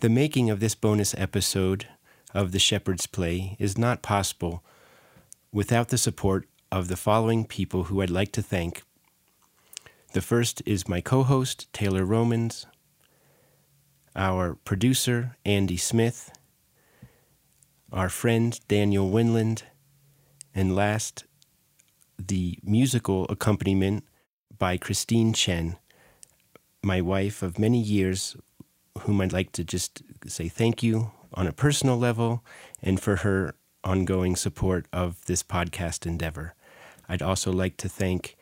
The making of this bonus episode of The Shepherd's Play is not possible without the support of the following people who I'd like to thank. The first is my co host, Taylor Romans, our producer, Andy Smith, our friend, Daniel Winland, and last, the musical accompaniment by Christine Chen, my wife of many years, whom I'd like to just say thank you on a personal level and for her ongoing support of this podcast endeavor. I'd also like to thank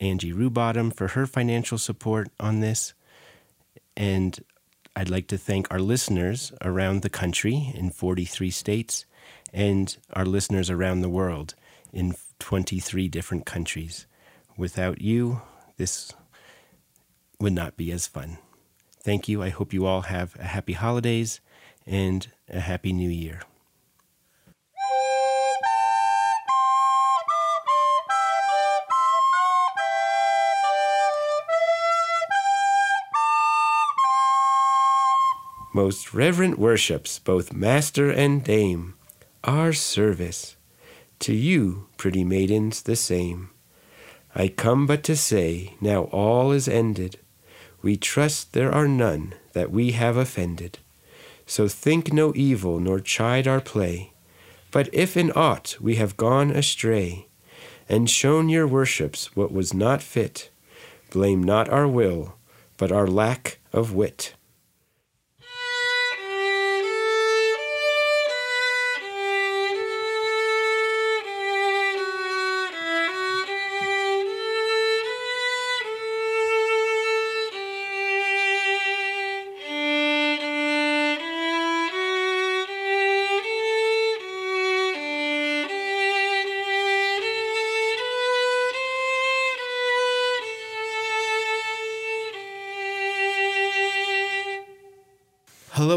Angie Rubottom for her financial support on this. And I'd like to thank our listeners around the country in 43 states and our listeners around the world in 23 different countries. Without you, this would not be as fun. Thank you. I hope you all have a happy holidays and a happy new year. Most reverent worships, both master and dame, our service. To you, pretty maidens, the same. I come but to say, now all is ended. We trust there are none that we have offended. So think no evil nor chide our play. But if in aught we have gone astray, and shown your worships what was not fit, blame not our will, but our lack of wit.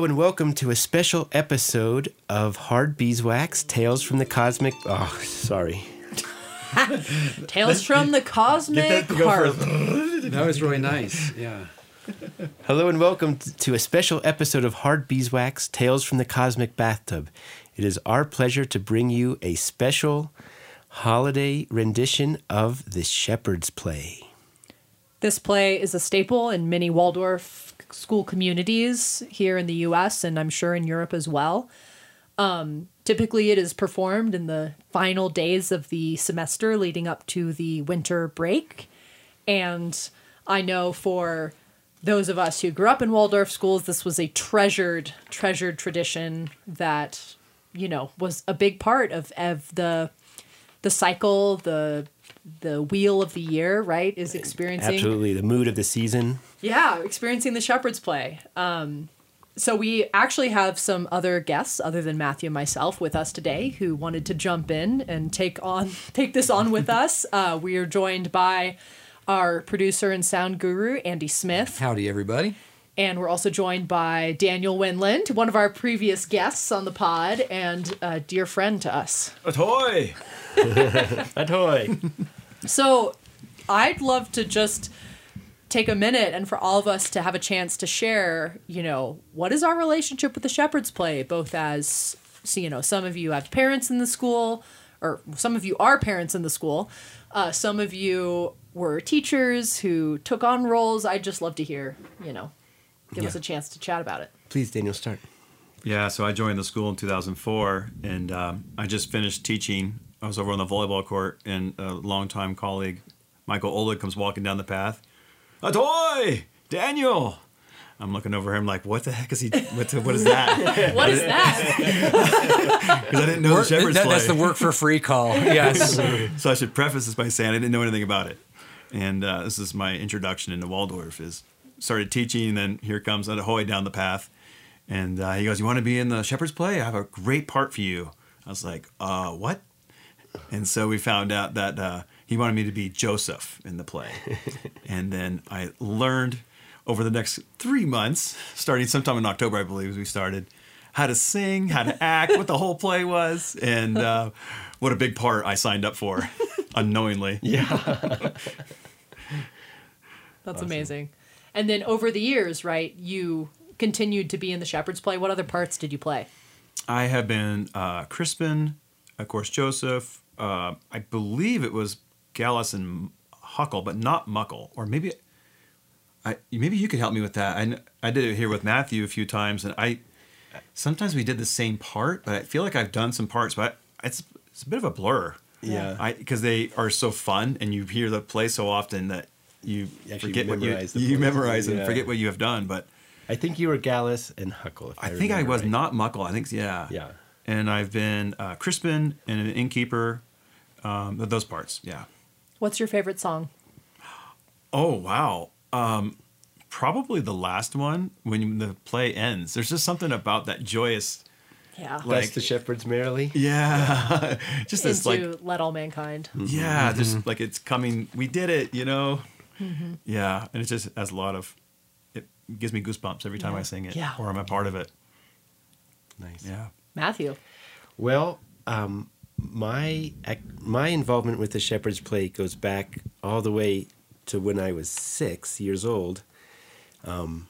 And welcome to a special episode of Hard Beeswax Tales from the Cosmic. Oh, sorry. Tales from the Cosmic Harp. That was really nice. Yeah. Hello and welcome to a special episode of Hard Beeswax Tales from the Cosmic Bathtub. It is our pleasure to bring you a special holiday rendition of The Shepherd's Play. This play is a staple in many Waldorf school communities here in the US and I'm sure in Europe as well. Um, typically, it is performed in the final days of the semester leading up to the winter break. And I know for those of us who grew up in Waldorf schools, this was a treasured, treasured tradition that, you know, was a big part of, of the the cycle, the the wheel of the year, right? Is experiencing Absolutely, the mood of the season. yeah, experiencing the shepherd's play. Um, so we actually have some other guests other than Matthew and myself with us today who wanted to jump in and take on take this on with us. Uh, we are joined by our producer and sound guru Andy Smith, Howdy, everybody. And we're also joined by Daniel Winland, one of our previous guests on the pod and a dear friend to us. Ahoy! Atoy! So I'd love to just take a minute and for all of us to have a chance to share, you know, what is our relationship with the Shepherd's Play, both as, so, you know, some of you have parents in the school, or some of you are parents in the school. Uh, some of you were teachers who took on roles. I'd just love to hear, you know, give us a chance to chat about it. Please, Daniel, start. Yeah, so I joined the school in 2004, and um, I just finished teaching. I was over on the volleyball court, and a longtime colleague, Michael Oleg, comes walking down the path. A toy, Daniel! I'm looking over him like, what the heck is he? What, what is that? What is that? Because I didn't know the shepherd's That- play. that's the work for free call. Yes. so I should preface this by saying I didn't know anything about it, and uh, this is my introduction into Waldorf. Is started teaching, and then here comes Ahoy down the path, and uh, he goes, "You want to be in the shepherd's play? I have a great part for you." I was like, "Uh, what?" And so we found out that uh, he wanted me to be Joseph in the play, and then I learned over the next three months, starting sometime in October, I believe, we started how to sing, how to act, what the whole play was, and uh, what a big part I signed up for unknowingly. Yeah. That's amazing. And then over the years, right, you continued to be in the Shepherd's Play, what other parts did you play? I have been uh, Crispin, of course, Joseph. Uh, I believe it was Gallus and Huckle, but not Muckle. Or maybe, I maybe you could help me with that. I, I did it here with Matthew a few times, and I sometimes we did the same part, but I feel like I've done some parts, but it's it's a bit of a blur. Yeah. Because they are so fun, and you hear the play so often that you You actually forget what you, the you memorize and yeah. forget what you have done. But I think you were Gallus and Huckle. If I, I think I was right. not Muckle. I think yeah. Yeah. And I've been uh, Crispin and an innkeeper. Um, those parts, yeah. What's your favorite song? Oh wow. Um, probably the last one when the play ends. There's just something about that joyous. Yeah. Like- Bless the shepherds merrily. Yeah. just this Into like Let All Mankind. yeah, just like it's coming. We did it. You know. Mm-hmm. Yeah, and it just has a lot of. It gives me goosebumps every time Yeah. I sing it, Yeah. or I'm a part of it. Nice. Yeah. Matthew. Well, um, my my involvement with the Shepherd's Play goes back all the way to when I was six years old. Um,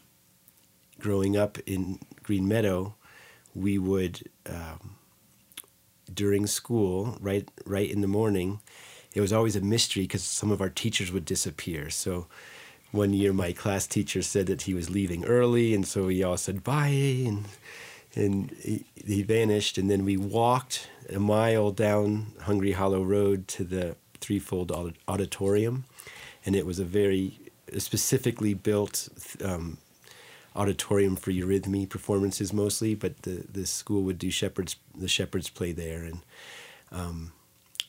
growing up in Green Meadow, we would um, during school, right right in the morning, it was always a mystery because some of our teachers would disappear. So one year, my class teacher said that he was leaving early, and so we all said bye and and he, he vanished. And then we walked a mile down Hungry Hollow Road to the Threefold Auditorium, and it was a very specifically built um, auditorium for eurythmy performances mostly. But the the school would do shepherds the shepherds play there, and um,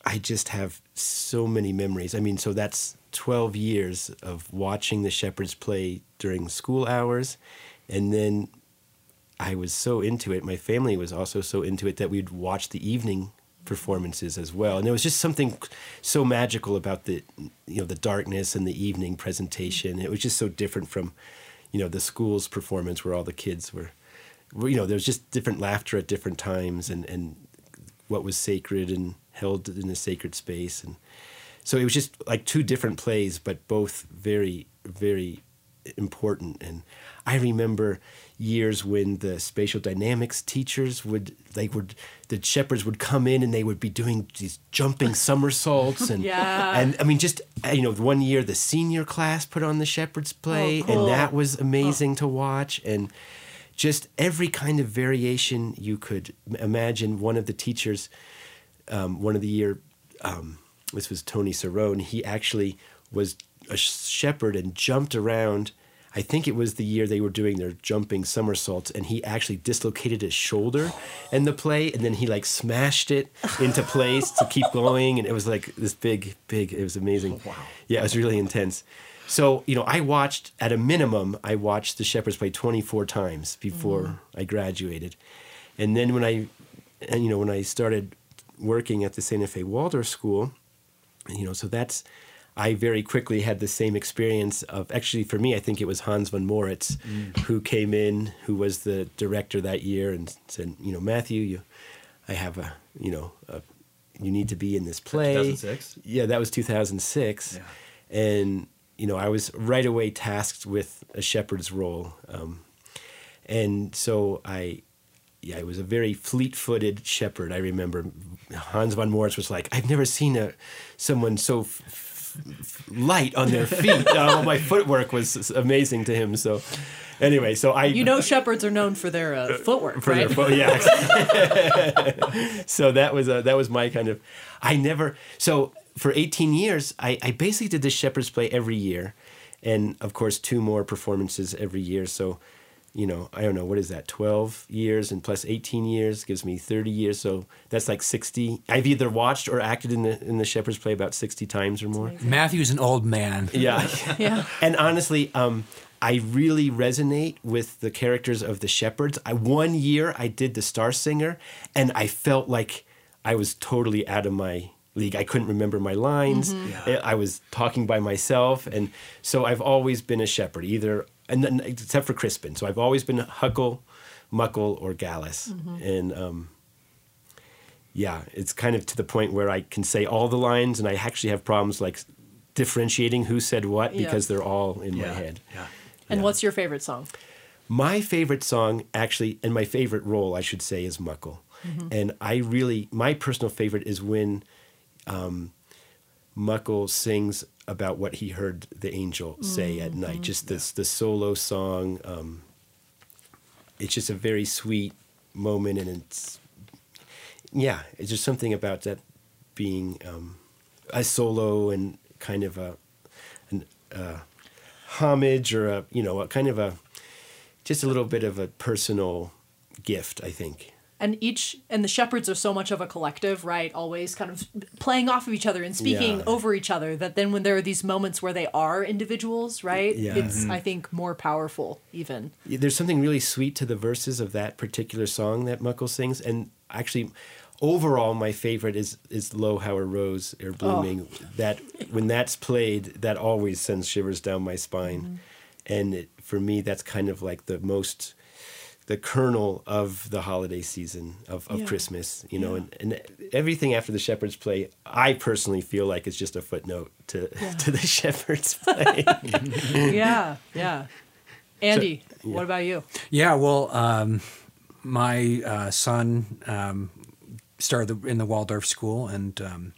I just have so many memories. I mean, so that's 12 years of watching the Shepherds play during school hours. And then I was so into it. My family was also so into it that we'd watch the evening performances as well. And there was just something so magical about the, you know, the darkness and the evening presentation. It was just so different from, you know, the school's performance where all the kids were, you know, there was just different laughter at different times and, and what was sacred and held in a sacred space and so it was just like two different plays but both very very important and i remember years when the spatial dynamics teachers would they would the shepherds would come in and they would be doing these jumping somersaults and Yeah. and i mean just you know one year the senior class put on the shepherds oh, play Oh, cool. and that was oh. amazing to watch and just every kind of variation you could imagine. One of the teachers, um, one of the year, um, this was Tony Cerrone. He actually was a shepherd and jumped around. I think it was the year they were doing their jumping somersaults, and he actually dislocated his shoulder in the play, and then he like smashed it into place to keep going, and it was like this big, big. It was amazing. Wow. Yeah, it was really intense. So, you know, I watched, at a minimum, I watched The Shepherd's Play 24 times before I graduated. And then when I, and, you know, when I started working at the Santa Fe Waldorf School, you know, so that's, I very quickly had the same experience of, actually, for me, I think it was Hans von Moritz who came in, who was the director that year, and said, you know, Matthew, you, I have a, you know, a, you need to be in this play. 2006? Yeah, that was 2006. And, you know, I was right away tasked with a shepherd's role. Um, and so I, yeah, I was a very fleet-footed shepherd. I remember Hans von Moritz was like, "I've never seen a someone so f- f- light on their feet." uh, my footwork was amazing to him. So, anyway, so I You know, shepherds are known for their uh, footwork, for right? their fo- yeah. so that was uh, that was my kind of. I never so for 18 years I, I basically did the shepherd's play every year, and of course two more performances every year. So, you know I don't know what is that 12 years and plus 18 years gives me 30 years. So that's like 60. I've either watched or acted in the in the shepherd's play about 60 times or more. Matthew's an old man. Yeah. Yeah. And honestly, um, I really resonate with the characters of the shepherds. I one year I did the Star Singer, and I felt like I was totally out of my league. I couldn't remember my lines. I I was talking by myself, and so I've always been a shepherd, either and then, except for Crispin. So I've always been Huckle, Muckle, or Gallus, and. Um, yeah, it's kind of to the point where I can say all the lines, and I actually have problems like differentiating who said what Yeah. because they're all in my head. Yeah. And Yeah. what's your favorite song? My favorite song, actually, and my favorite role, I should say, is Muckle. And I really, my personal favorite is when um, Muckle sings about what he heard the angel say at night. Just this the solo song. Um, it's just a very sweet moment, and it's yeah, it's just something about that being um, a solo and kind of a an, uh, homage or a you know a kind of a just a little bit of a personal gift. I think. And each and the shepherds are so much of a collective right? Always kind of playing off of each other and speaking Yeah. over each other that then when there are these moments where they are individuals right? Yeah. it's mm-hmm. i think more powerful even. There's something really sweet to the verses of that particular song that Muckle sings, and actually, overall, my favorite is is "Lo, How a Rose E'er oh. Blooming." That when that's played, that always sends shivers down my spine, mm-hmm. and it, for me, that's kind of like the most the kernel of the holiday season of, of Yeah. Christmas, you know, Yeah. and, and everything after the Shepherd's play, I personally feel like it's just a footnote to Yeah. to the Shepherd's play. yeah yeah andy what about you Yeah, well, um, my uh, son um, started the, in the Waldorf school and um,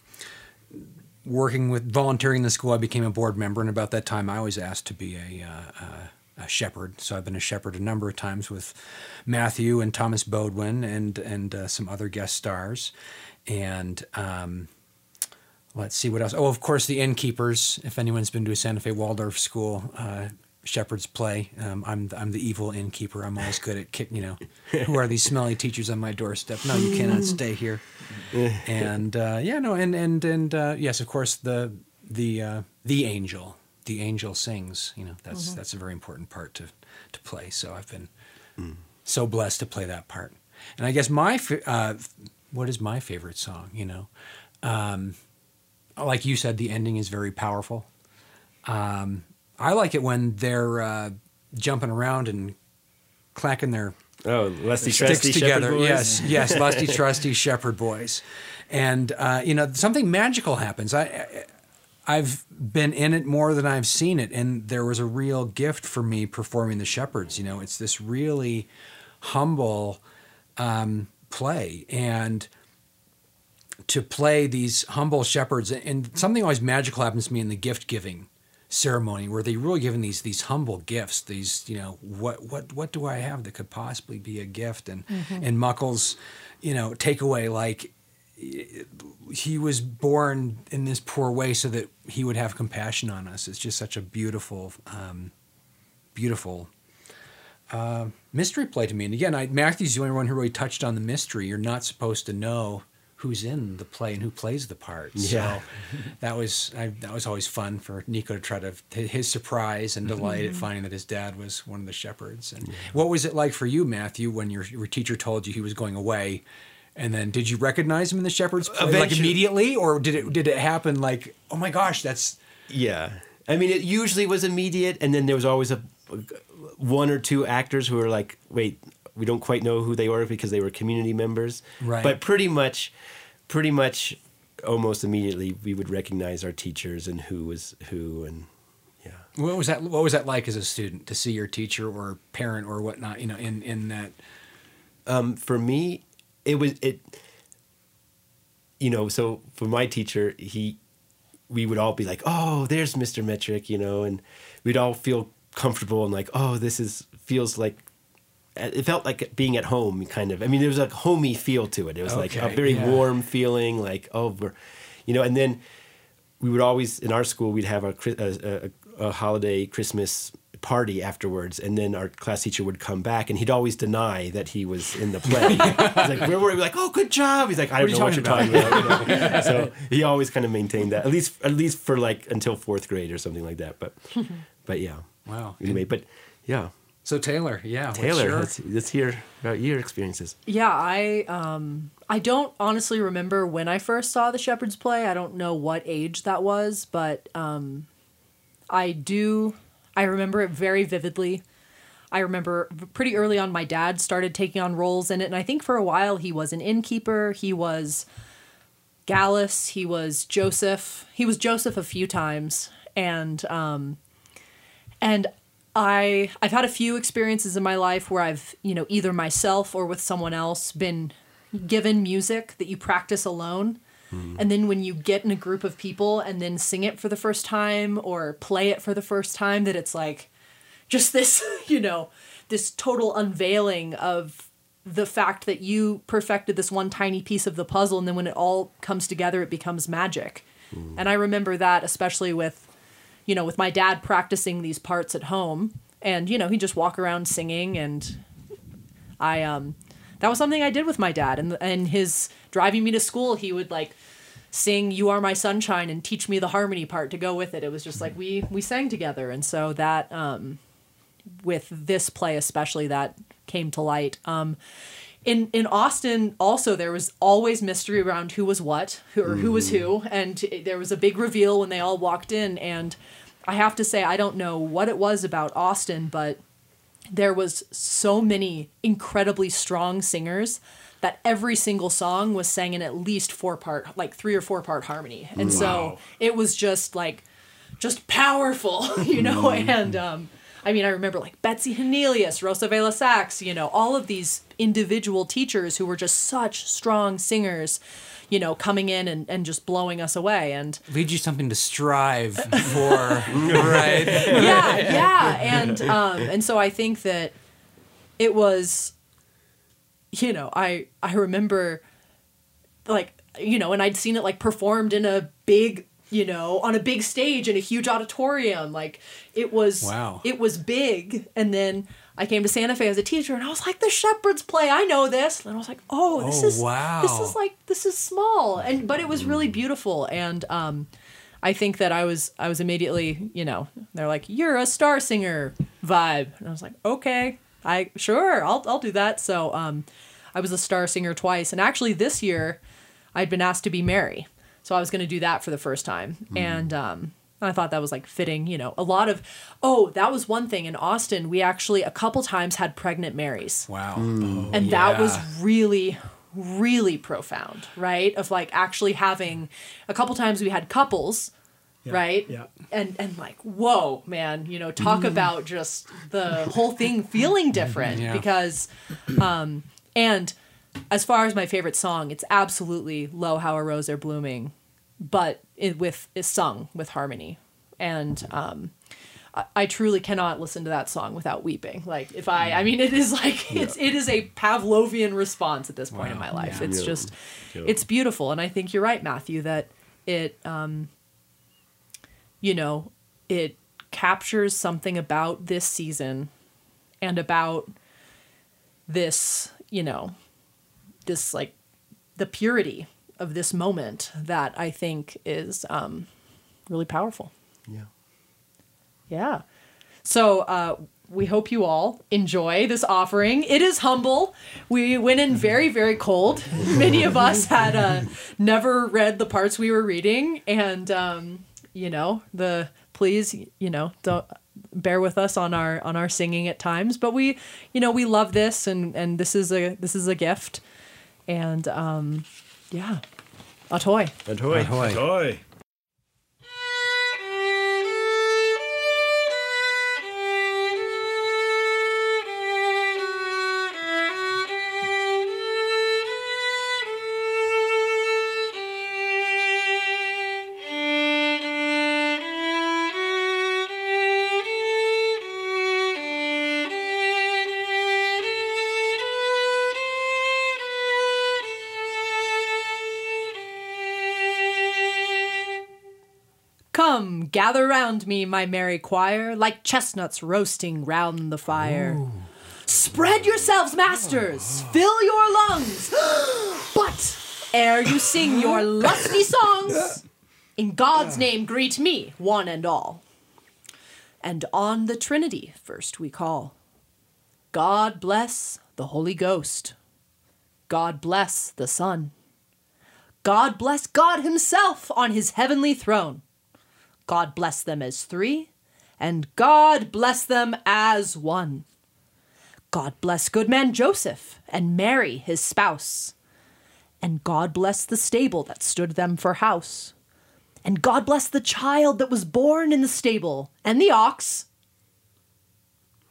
working with volunteering in the school, I became a board member. And about that time, I was asked to be a, uh, a, a shepherd. So I've been a shepherd a number of times with Matthew and Thomas Bodwin and and uh, some other guest stars. And um, let's see what else. Oh, of course, the innkeepers. If anyone's been to a Santa Fe Waldorf school, uh, shepherds play. Um, I'm I'm the evil innkeeper. I'm always good at kick. You know, who are these smelly teachers on my doorstep? No, you cannot stay here. And uh, yeah, no, and and and uh, yes, of course, the the uh, the angel, the angel sings. You know, that's that's a very important part to to play. So I've been so blessed to play that part. And I guess my uh, what is my favorite song? You know, um, like you said, the ending is very powerful. Um, I like it when they're uh, jumping around and clacking their oh, Lusty Trusty together. Shepherd Boys. Yes, yes, lusty, trusty shepherd boys, and uh, you know something magical happens. I, I I've been in it more than I've seen it, and there was a real gift for me performing the shepherds. You know, it's this really humble um, play, and to play these humble shepherds, and something always magical happens to me in the gift giving ceremony where they really given these these humble gifts these you know what what what do i have that could possibly be a gift and and muckles you know takeaway like he was born in this poor way so that he would have compassion on us it's just such a beautiful um, beautiful uh, mystery play to me and again I, matthew's the only one who really touched on the mystery you're not supposed to know who's in the play and who plays the part Yeah. so that was I, that was always fun for Nico to try to his surprise and delight at finding that his dad was one of the shepherds. And what was it like for you, Matthew, when your your teacher told you he was going away? And then did you recognize him in the shepherds play, like immediately, or did it did it happen like oh my gosh that's Yeah. I mean, it usually was immediate, and then there was always a one or two actors who were like, "Wait, we don't quite know who they were because they were community members." Right. But pretty much, pretty much, almost immediately, we would recognize our teachers and who was who, and yeah. what was that what was that like as a student to see your teacher or parent or whatnot you know in in that Um, for me, it was it. You know, so for my teacher, he, we would all be like, "Oh, there's Mr. Metric," you know, and we'd all feel comfortable and like, "Oh, this is feels like." Uh, it felt like being at home, kind of. I mean, there was a homey feel to it. It was like a very yeah. warm feeling, like oh, we're, you know. And then we would always in our school we'd have a, a, a, a holiday Christmas party afterwards, and then our class teacher would come back, and he'd always deny that he was in the play. He's like, "Where were we?" Like, "Oh, good job." He's like, "I What don't are know you what you're talking talking about." you know? so he always kind of maintained that, at least at least for like until fourth grade or something like that. But but yeah, wow anyway, but yeah, so Taylor yeah Taylor, your- let's, let's hear about your experiences. Yeah, I um I don't honestly remember when I first saw the Shepherd's play. I don't know what age that was, but um I do I remember it very vividly. I remember pretty early on my dad started taking on roles in it and I think for a while he was an innkeeper, he was Gallus, he was Joseph. He was Joseph a few times and um and I I've had a few experiences in my life where I've, you know, either myself or with someone else been given music that you practice alone. And then when you get in a group of people and then sing it for the first time or play it for the first time that it's like just this, you know, this total unveiling of the fact that you perfected this one tiny piece of the puzzle. And then when it all comes together it becomes magic. And I remember that especially with you know, with my dad practicing these parts at home. And you know, he'd just walk around singing. And I um that was something I did with my dad. And and his driving me to school, he would like sing you are my sunshine and teach me the harmony part to go with it. It was just like we we sang together. And so that um with this play especially that came to light. Um in in Austin also there was always mystery around who was what who, or who was who. And there was a big reveal when they all walked in. And I have to say I don't know what it was about Austin but there was so many incredibly strong singers that every single song was sang in at least four part like three or four part harmony. And so it was just like just powerful you know and um I mean, I remember like Betsy henelius Rosa Vela Sax, you know, all of these individual teachers who were just such strong singers, you know, coming in and, and just blowing us away. And Lead you something to strive for, right? yeah, yeah, and um, and so I think that it was, you know, I I remember, like you know, and I'd seen it like performed in a big, you know, on a big stage in a huge auditorium, like it was, Wow. it was big, and then. I came to Santa Fe as a teacher, and I was like, "The Shepherd's Play, I know this." And I was like, "Oh, this Oh, is wow. this is like this is small," and but it was really beautiful, and um, I think that I was I was immediately, you know, they're like, "You're a star singer" vibe. And I was like, "Okay. I sure, I'll I'll do that." So, um I was a star singer twice, and actually this year I'd been asked to be Mary. So I was going to do that for the first time. And um I thought that was like fitting, you know. A lot of Oh, that was one thing in Austin. We actually a couple times had pregnant Marys Wow. Hmm. Oh, and that was really really profound right of like actually having a couple times we had couples right yeah. and and like whoa man you know talk hmm. about just the whole thing feeling hmm. different Yeah. because um and as far as my favorite song it's absolutely lo how a rose e'er blooming but it with is sung with harmony and um I- I truly cannot listen to that song without weeping. Like if I, I mean, it is like it's it is a Pavlovian response at this point in my life. Yeah. It's Yeah. just, Yeah. it's beautiful, and I think you're right, Matthew, that it, um, you know, it captures something about this season, and about this, you know, this like the purity of this moment that I think is um, really powerful. Yeah. Yeah. So uh, we hope you all enjoy this offering. It is humble. We went in very, very cold. Many of us had uh, never read the parts we were reading, and um, you know the please, you know, don't bear with us on our on our singing at times. But we, you know, we love this, and and this is a this is a gift, and um, yeah, atoy. Ahoy. Ahoy. Toy. Gather round me, my merry choir, like chestnuts roasting round the fire. Spread yourselves, masters, fill your lungs. but ere you sing your lusty songs, in God's name greet me, one and all. And on the Trinity first we call. God bless the Holy Ghost. God bless the Son. God bless God Himself on His heavenly throne. God bless them as three, and God bless them as one. God bless good man Joseph and Mary, his spouse. And God bless the stable that stood them for house. And God bless the child that was born in the stable, and the ox,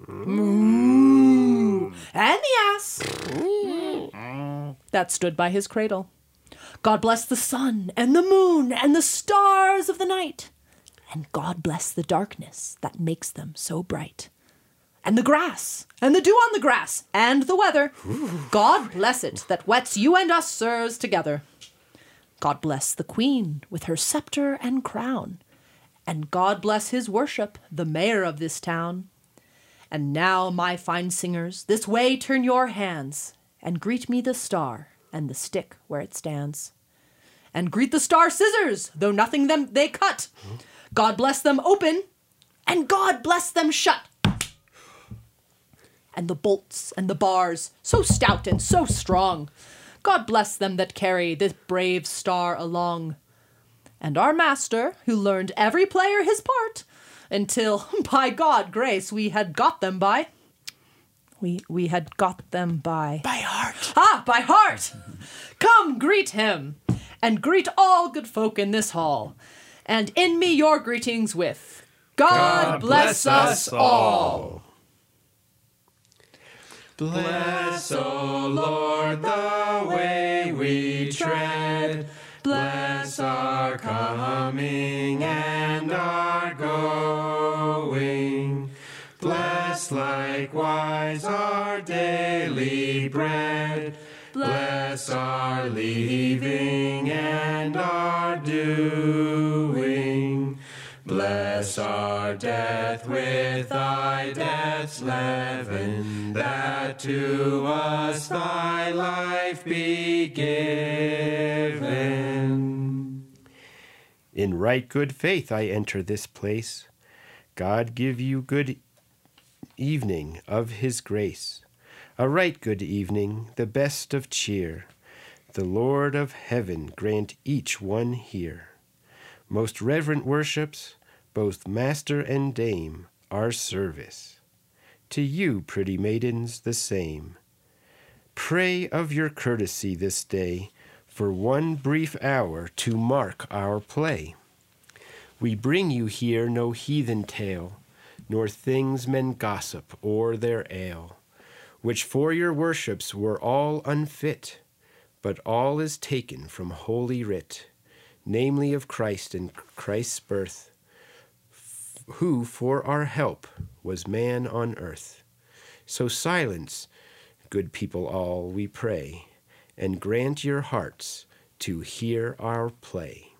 Moo. And the ass that stood by his cradle. God bless the sun and the moon and the stars of the night. And God bless the darkness that makes them so bright. And the grass, and the dew on the grass, and the weather. God bless it that wets you and us, sirs, together. God bless the queen with her scepter and crown. And God bless his worship, the mayor of this town. And now, my fine singers, this way turn your hands, and greet me the star and the stick where it stands. And greet the star scissors, though nothing them they cut. God bless them open, and God bless them shut. And the bolts and the bars, so stout and so strong. God bless them that carry this brave star along. And our master, who learned every player his part, until, by God grace, we had got them by. We, we had got them by. By heart. Ah, by heart! Come, greet him, and greet all good folk in this hall, and in me your greetings with God, bless, us all. Bless, O Lord, the way we tread. Bless our coming and our going. Bless likewise our daily bread. Bless our leaving and our doing. Bless our death with thy death's leaven, that to us thy life be given. In right good faith I enter this place. God give you good evening of his grace. A right good evening, the best of cheer. The Lord of heaven grant each one here. Most reverent worships, both master and dame, our service. To you, pretty maidens, the same. Pray of your courtesy this day, for one brief hour to mark our play. We bring you here no heathen tale, nor things men gossip or their ale, which for your worships were all unfit, but all is taken from Holy Writ, namely of Christ and Christ's birth, who for our help was man on earth. So silence, good people all, we pray, and grant your hearts to hear our play.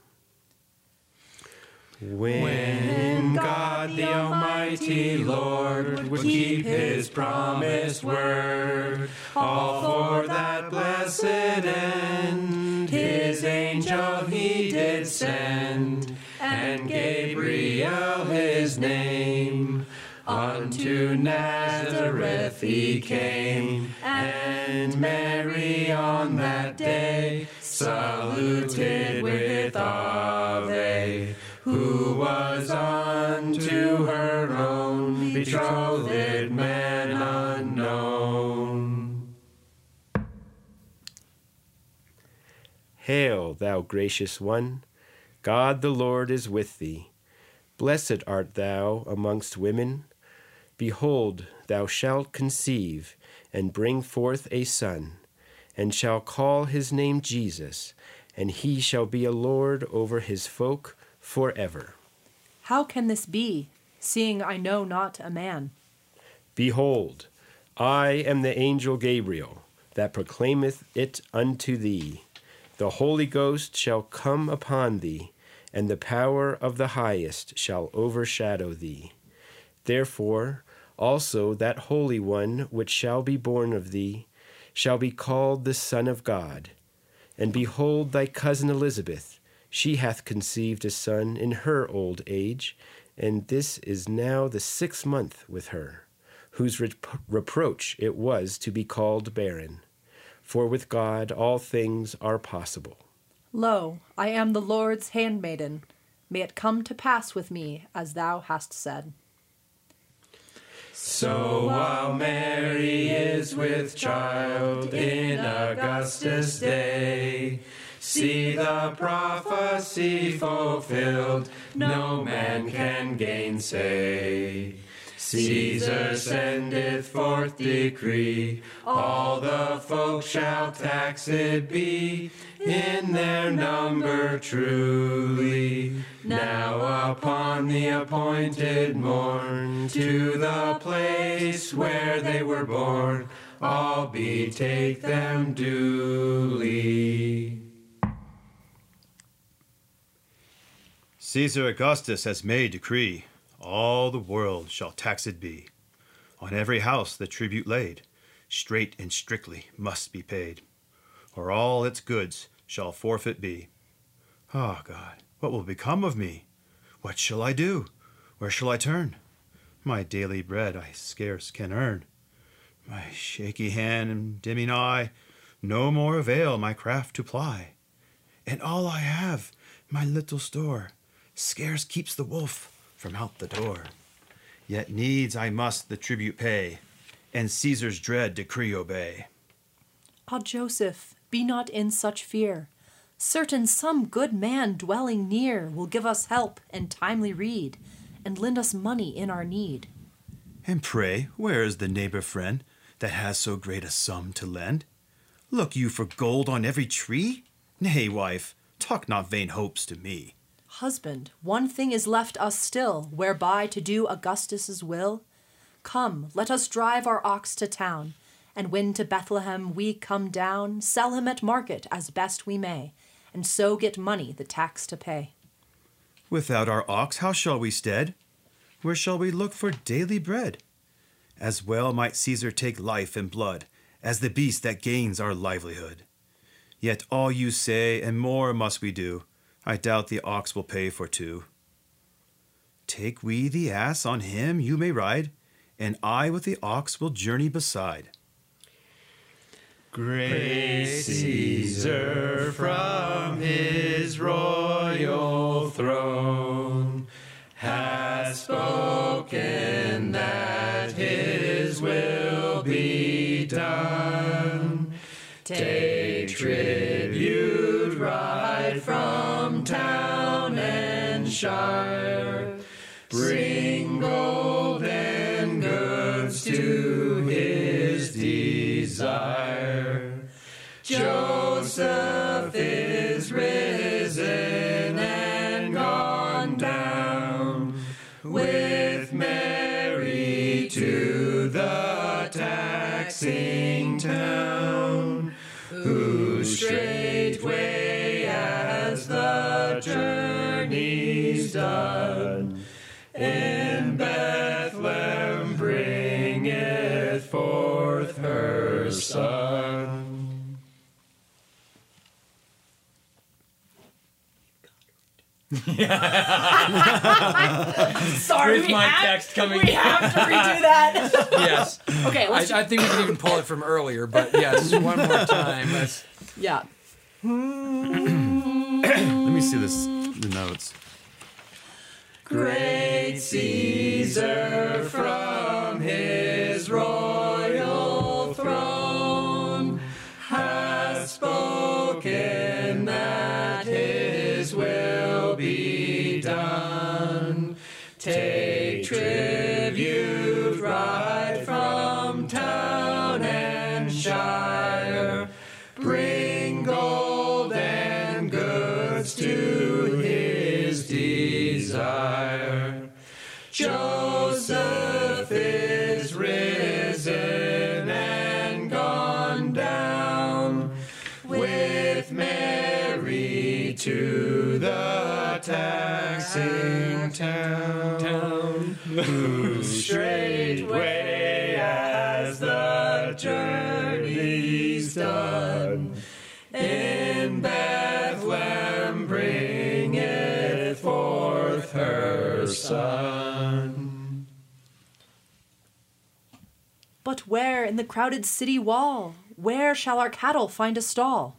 When God the Almighty Lord would keep his promised word, all for that blessed end, his angel he did send, and Gabriel his name. Unto Nazareth he came, and Mary on that day saluted with Ave, was unto her own betrothed man unknown. Hail, thou gracious one! God the Lord is with thee. Blessed art thou amongst women. Behold, thou shalt conceive, and bring forth a son, and shall call his name Jesus, and he shall be a Lord over his folk forever. How can this be, seeing I know not a man? Behold, I am the angel Gabriel, that proclaimeth it unto thee. The Holy Ghost shall come upon thee, and the power of the highest shall overshadow thee. Therefore also that Holy One which shall be born of thee shall be called the Son of God. And behold, thy cousin Elizabeth, she hath conceived a son in her old age, and this is now the sixth month with her, whose rep- reproach it was to be called barren. For with God all things are possible. Lo, I am the Lord's handmaiden. May it come to pass with me as thou hast said. So while Mary is with child in Augustus' day, see the prophecy fulfilled, no man can gainsay. Caesar sendeth forth decree, all the folk shall taxed be, in their number truly. Now upon the appointed morn, to the place where they were born, all betake them duly. Caesar Augustus has made decree, all the world shall taxed be. On every house the tribute laid, straight and strictly must be paid, or all its goods shall forfeit be. Ah, oh God, what will become of me? What shall I do? Where shall I turn? My daily bread I scarce can earn. My shaky hand and dimming eye no more avail my craft to ply. And all I have, my little store, scarce keeps the wolf from out the door. Yet needs I must the tribute pay, and Caesar's dread decree obey. Ah, Joseph, be not in such fear. Certain some good man dwelling near will give us help and timely rede, and lend us money in our need. And pray, where is the neighbor friend that has so great a sum to lend? Look you for gold on every tree? Nay, wife, talk not vain hopes to me. Husband, one thing is left us still, whereby to do Augustus's will. Come, let us drive our ox to town, and when to Bethlehem we come down, sell him at market as best we may, and so get money the tax to pay. Without our ox, how shall we stead? Where shall we look for daily bread? As well might Caesar take life and blood as the beast that gains our livelihood. Yet all you say, and more must we do I doubt the ox will pay for two. Take we the ass, on him you may ride, and I with the ox will journey beside. Great Caesar from his royal throne has spoken that his will be done. Take shire. Bring gold and goods to his desire. Joseph is risen and gone down with Mary to the taxing town, who straightway done, in Bethlehem bringeth forth her son. Yeah. Sorry, With we my have, text coming. We have to redo that. yes. okay, I, let's. I think we can even pull it from earlier, but yes, one more time. Let's, yeah. Let me see this the notes. Great Caesar from taxing town, who straightway as the journey's done in Bethlehem bringeth forth her son. But where in the crowded city wall? Where shall our cattle find a stall?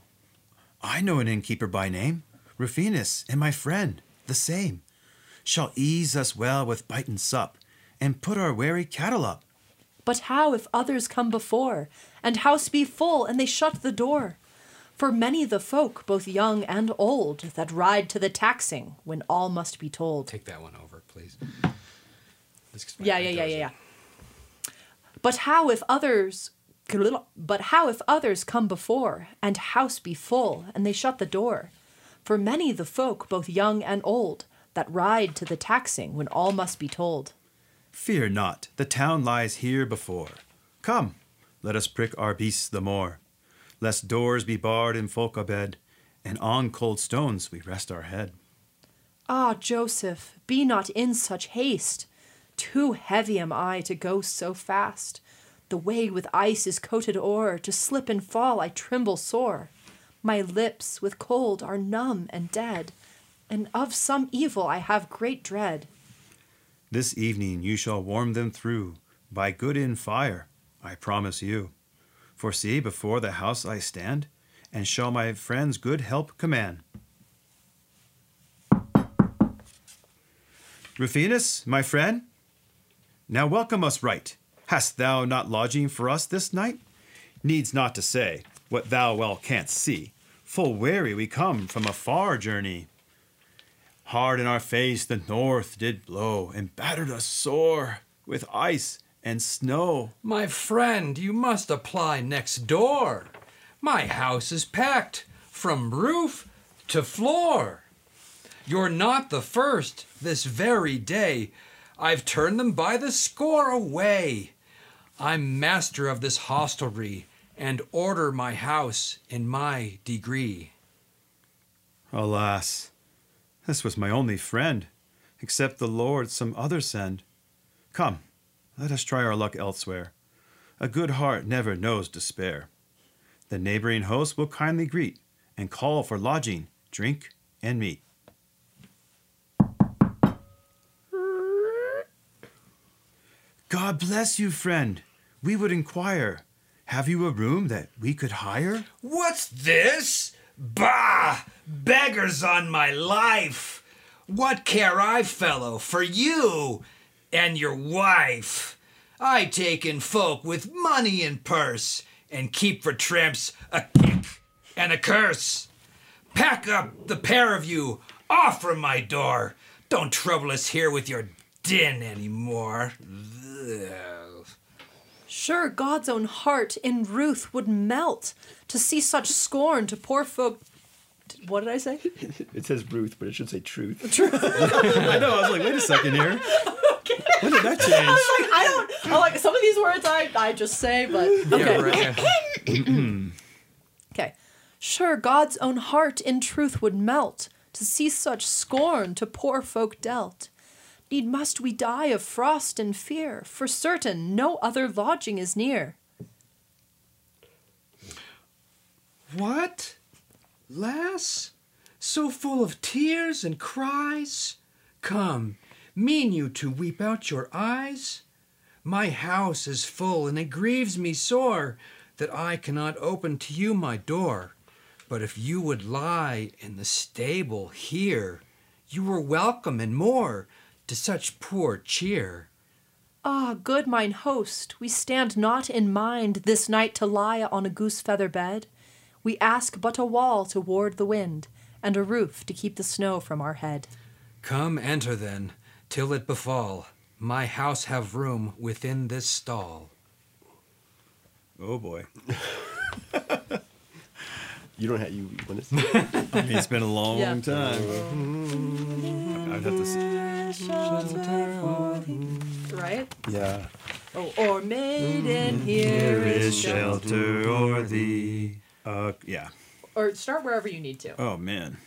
I know an innkeeper by name, Rufinus, and my friend, the same, shall ease us well with bite and sup, and put our weary cattle up. But how if others come before, and house be full, and they shut the door? For many the folk, both young and old, that ride to the taxing when all must be told. take that one over, please. This- Yeah, yeah, yeah, yeah, yeah. But how if others but how if others come before, and house be full, and they shut the door? For many the folk, both young and old, that ride to the taxing when all must be told. Fear not, the town lies here before. Come, let us prick our beasts the more, lest doors be barred and folk abed, and on cold stones we rest our head. Ah, Joseph, be not in such haste. Too heavy am I to go so fast. The way with ice is coated o'er, to slip and fall I tremble sore. My lips with cold are numb and dead, and of some evil I have great dread. This evening you shall warm them through by good in fire, I promise you. For see, before the house I stand, and shall my friends good help command. Rufinus, my friend, now welcome us right. Hast thou not lodging for us this night? Needs not to say what thou well canst see. Full weary we come from a far journey. Hard in our face the north did blow, and battered us sore with ice and snow. My friend, you must apply next door. My house is packed from roof to floor. You're not the first this very day. I've turned them by the score away. I'm master of this hostelry and order my house in my degree. Alas, this was my only friend. Except the Lord some other send. Come, let us try our luck elsewhere. A good heart never knows despair. The neighboring host will kindly greet and call for lodging, drink, and meat. God bless you, friend. We would inquire Have you a room that we could hire? What's this? Bah! Beggars on my life! What care I, fellow, for you and your wife? I take in folk with money in purse and keep for tramps a kick and a curse. Pack up the pair of you off from my door. Don't trouble us here with your din anymore. Sure, God's own heart in ruth would melt to see such scorn to poor folk. What did I say? It says Ruth, but it should say truth. Truth. I know, I was like, wait a second here. When did that change? I was like, I don't. I like some of these words. I I just say, but okay. right. Okay. Sure, God's own heart in truth would melt to see such scorn to poor folk dealt. Need must we die of frost and fear? For certain, no other lodging is near. What? Lass? So full of tears and cries? Come, mean you to weep out your eyes? My house is full, and it grieves me sore that I cannot open to you my door. But if you would lie in the stable here, you were welcome and more to such poor cheer. Ah, good mine host, we stand not in mind this night to lie on a goose feather bed. We ask but a wall to ward the wind, and a roof to keep the snow from our head. Come, enter then, till it befall. My house have room within this stall. Oh boy. You don't have you. When it's, I mean, it's been a long Yeah. time. I'd have to see. Right? yeah. Oh, or maiden, here Here is is shelter. shelter or thee. Uh, yeah. Or start wherever you need to. Oh man.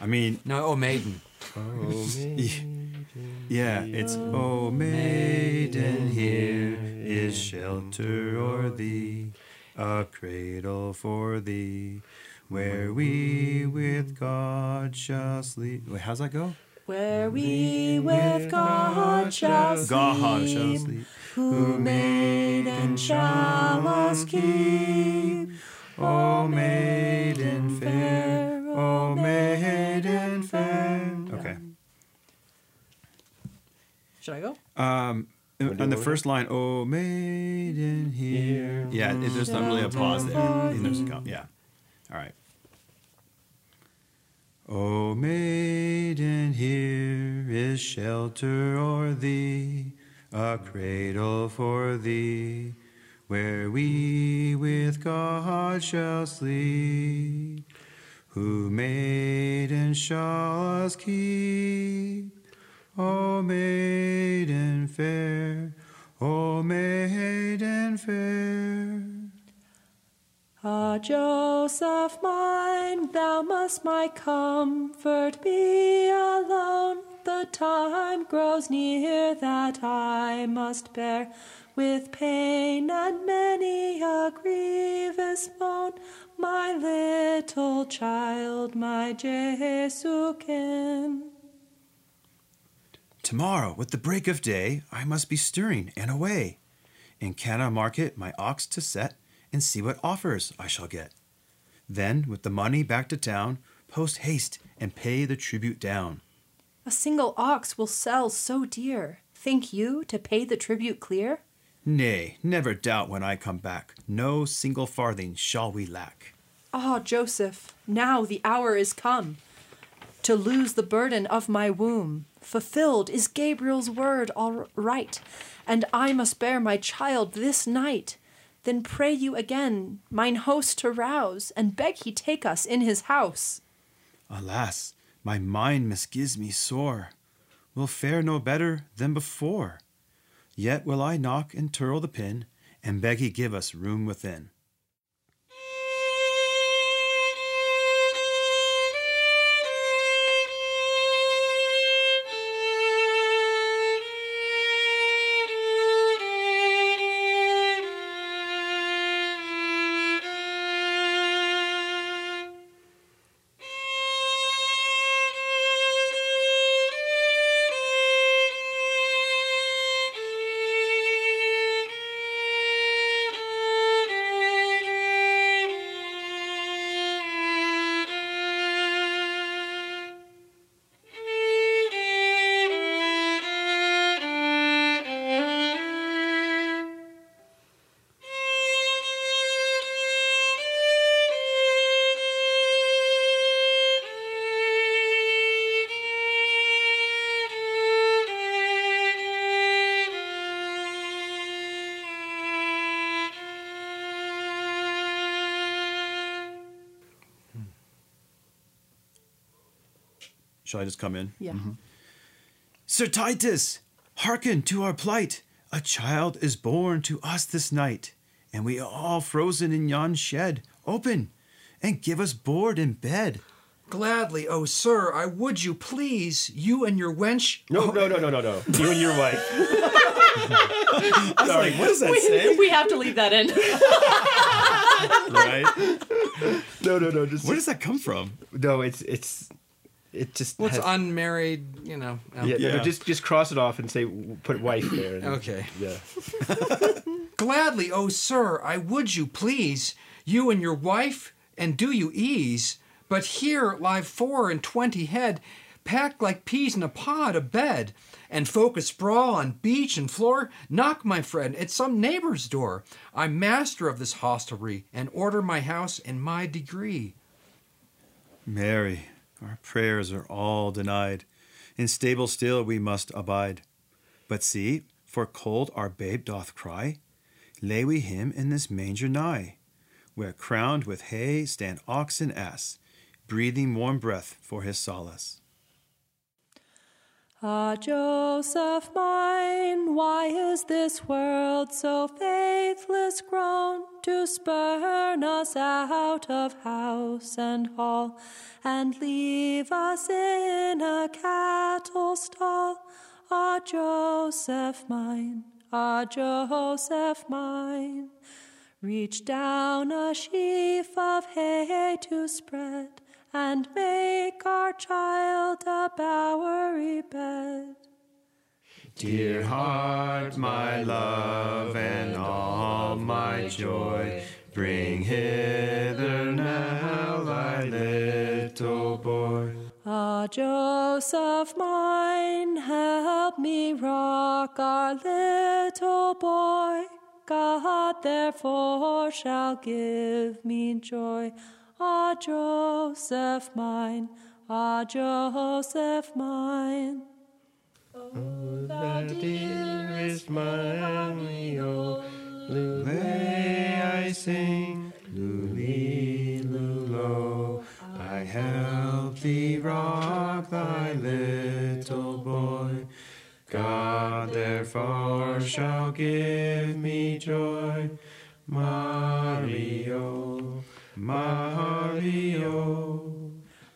I mean, No, oh maiden. oh maiden. yeah, it's oh maiden, here is shelter or thee, a cradle for thee, where we with God shall sleep. Wait, how's that go? Where we with God shall God shall sleep, sleep. who made and shall us keep. O maiden fair, O maiden fair. Okay. Should I go? Um, on the first line, "Oh maiden here," yeah, it, there's not really a pause there. And there's a com- yeah. All right. O maiden, here is shelter o'er thee, a cradle for thee, where we with God shall sleep, who maiden shall us keep. O maiden fair, O maiden fair. Ah, Joseph mine, thou must my comfort be alone. The time grows near that I must bear with pain and many a grievous moan my little child, my Jesukin. Tomorrow, with the break of day, I must be stirring and away. In Cana market my ox to set, and see what offers I shall get. Then, with the money back to town, post haste and pay the tribute down. A single ox will sell so dear. Think you to pay the tribute clear? Nay, never doubt when I come back, no single farthing shall we lack. Ah, Joseph, now the hour is come to lose the burden of my womb. Fulfilled is Gabriel's word all right, and I must bear my child this night. Then pray you again, mine host to rouse, and beg he take us in his house. Alas, my mind misgives me sore, will fare no better than before. Yet will I knock and tirl the pin, and beg he give us room within. Shall I just come in? Yeah. Mm-hmm. Sir Titus, hearken to our plight. A child is born to us this night, and we are all frozen in yon shed. Open, and give us board and bed. Gladly, oh sir, I would you please, you and your wench. No, no, no, no, no, no. You and your wife. Sorry, what does that We, say? we have to leave that in. right? No, no, no. Just Where does that come from? no. It's it's it just. What's has- unmarried? You know. um, Yeah, Yeah. No, just just cross it off and say put wife there. and- Okay. Yeah. Gladly, oh sir, I would you please, you and your wife, and do you ease. But here lie four and twenty head, packed like peas in a pod, a bed, and folk sprawl on beach and floor. Knock, my friend, at some neighbor's door. I'm master of this hostelry, and order my house in my degree. Mary, our prayers are all denied. In stable still we must abide. But see, for cold our babe doth cry. Lay we him in this manger nigh, where crowned with hay stand ox and ass, breathing warm breath for his solace. Ah, Joseph mine, why is this world so faithless grown to spurn us out of house and hall and leave us in a cattle stall? Ah, Joseph mine, ah, Joseph mine, reach down a sheaf of hay to spread and make our child a bowery bed. Dear heart, my love, and all my joy, bring hither now thy little boy. Ah, Joseph mine, help me rock our little boy. God therefore shall give me joy. Ah, Joseph mine, ah, Joseph mine. the dearest mommy, oh, Lulay I sing, Luli Lulo. I help thee rock thy little boy. God therefore shall give me joy. Mario, Mario.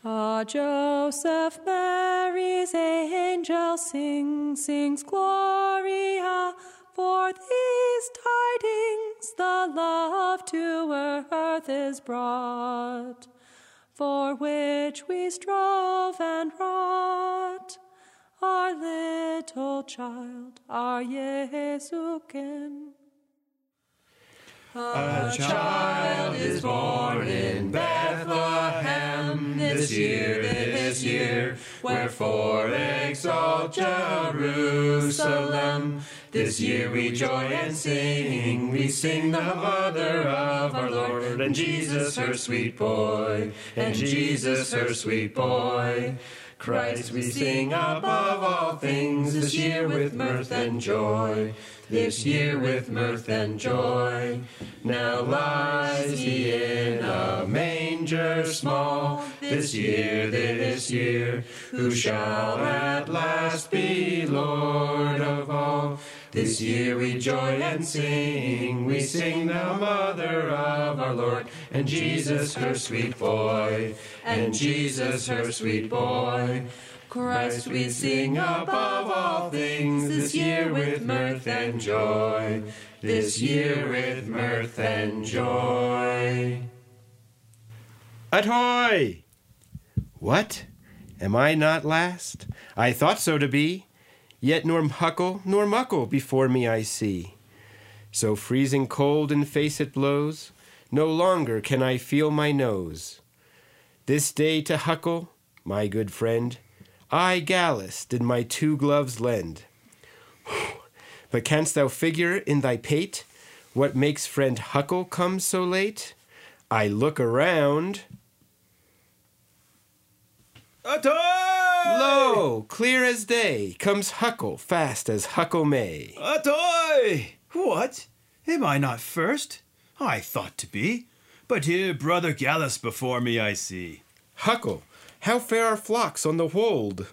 Ah, Joseph, Mary's angel sings, sings Gloria. For these tidings the love to earth is brought, for which we strove and wrought. Our little child, our Jesukin. A child is born in Bethlehem this year, this year. Wherefore exalt Jerusalem. This year we joy and sing. We sing the mother of our Lord, and Jesus her sweet boy, and Jesus her sweet boy. Christ we sing above all things this year with mirth and joy. This year with mirth and joy. Now lies he in a manger small. This year, this year, who shall at last be Lord of all? This year we joy and sing. We sing the mother of our Lord, and Jesus her sweet boy, and Jesus her sweet boy. Christ we sing above all things this year with mirth and joy. This year with mirth and joy. Ahoy! What? Am I not last? I thought so to be. Yet nor huckle nor muckle before me I see. So freezing cold in face it blows, no longer can I feel my nose. This day to huckle, my good friend, I, Gallus, did my two gloves lend. But canst thou figure in thy pate what makes friend Huckle come so late? I look around. Atoy! Lo, clear as day, comes Huckle fast as Huckle may. Atoy! What? Am I not first? I thought to be. But here brother Gallus before me I see. Huckle, how fare our flocks on the wold?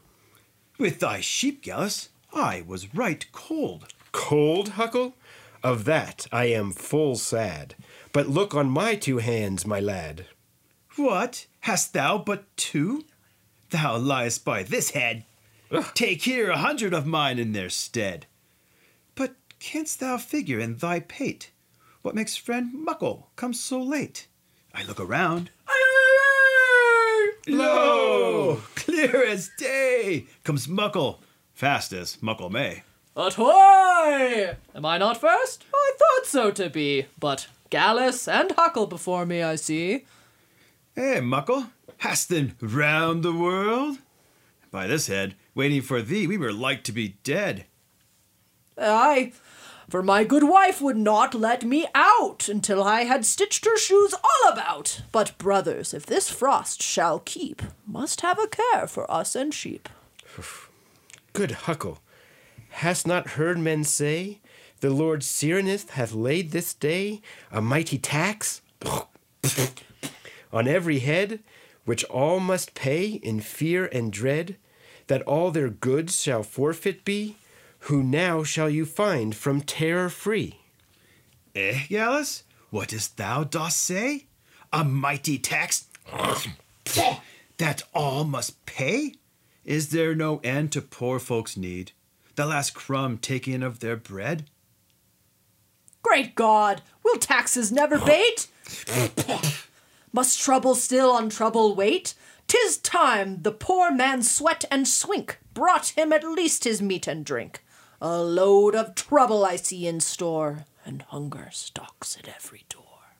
With thy sheep, Gallus, I was right cold. Cold, Huckle? Of that I am full sad. But look on my two hands, my lad. What? Hast thou but two? Thou liest by this head. Take here a hundred of mine in their stead. But canst thou figure in thy pate what makes friend Muckle come so late? I look around. Lo! Clear as day comes Muckle, fast as Muckle may. Ahoy! Am I not first? I thought so to be, but Gallus and Huckle before me I see. Hey, Muckle, hast then round the world? By this head, waiting for thee, we were like to be dead. Aye, for my good wife would not let me out until I had stitched her shoes all about. But, brothers, if this frost shall keep, must have a care for us and sheep. Good Huckle, hast not heard men say, the Lord Cyrenius hath laid this day a mighty tax on every head, which all must pay in fear and dread, that all their goods shall forfeit be? Who now shall you find from terror free? Eh, Gallus? What dost thou dost say? A mighty tax? that all must pay? Is there no end to poor folks' need? The last crumb taken of their bread? Great God, will taxes never bate? Must trouble still on trouble wait? Tis time the poor man's sweat and swink brought him at least his meat and drink. A load of trouble I see in store, and hunger stalks at every door.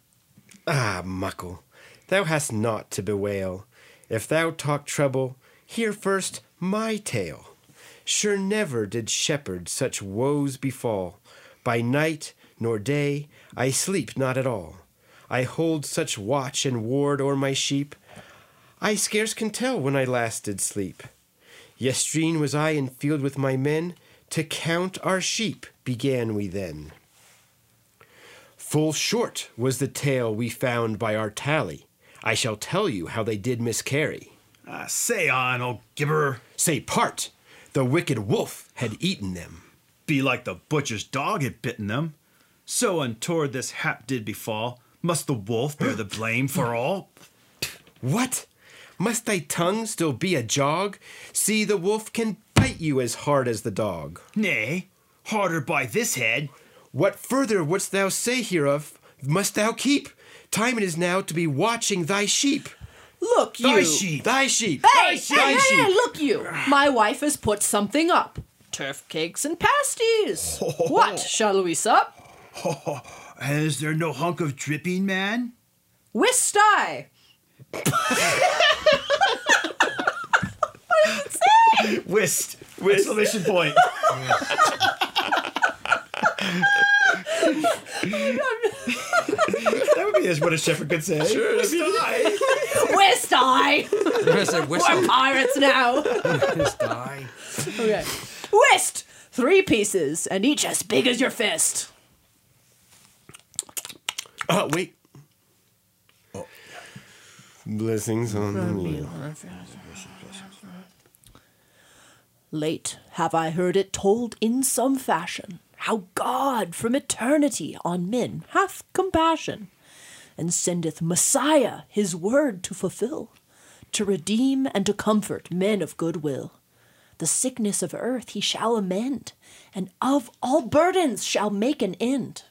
Ah, Muckle, thou hast naught to bewail. If thou talk trouble, hear first my tale. Sure never did shepherd such woes befall. By night nor day I sleep not at all. I hold such watch and ward o'er my sheep, I scarce can tell when I last did sleep. Yestreen was I in field with my men, to count our sheep began we then. Full short was the tale we found by our tally. I shall tell you how they did miscarry. Ah, say on, old gibber. Say part, the wicked wolf had eaten them. Be like the butcher's dog had bitten them. So untoward this hap did befall. Must the wolf bear the blame for all? What? Must thy tongue still be a jog? See, the wolf can bite you as hard as the dog. Nay, harder by this head. What further wouldst thou say hereof must thou keep? Time it is now to be watching thy sheep. Look, you. Thy sheep. Thy sheep. Hey, thy hey, hey, sheep. hey, look, you. My wife has put something up. Turf cakes and pasties. what? Shall we sup? Is there no hunk of dripping, man? Whist I. Whist. Exclamation point. that would be as what a shepherd could say. Sure, Whist I. I said whistle. We're pirates now. Just die. Okay. Whist! Three pieces, and each as big as your fist. Oh, wait. Oh. Blessings on me. Late have I heard it told in some fashion how God from eternity on men hath compassion, and sendeth Messiah his word to fulfill, to redeem and to comfort men of good will. The sickness of earth he shall amend, and of all burdens shall make an end.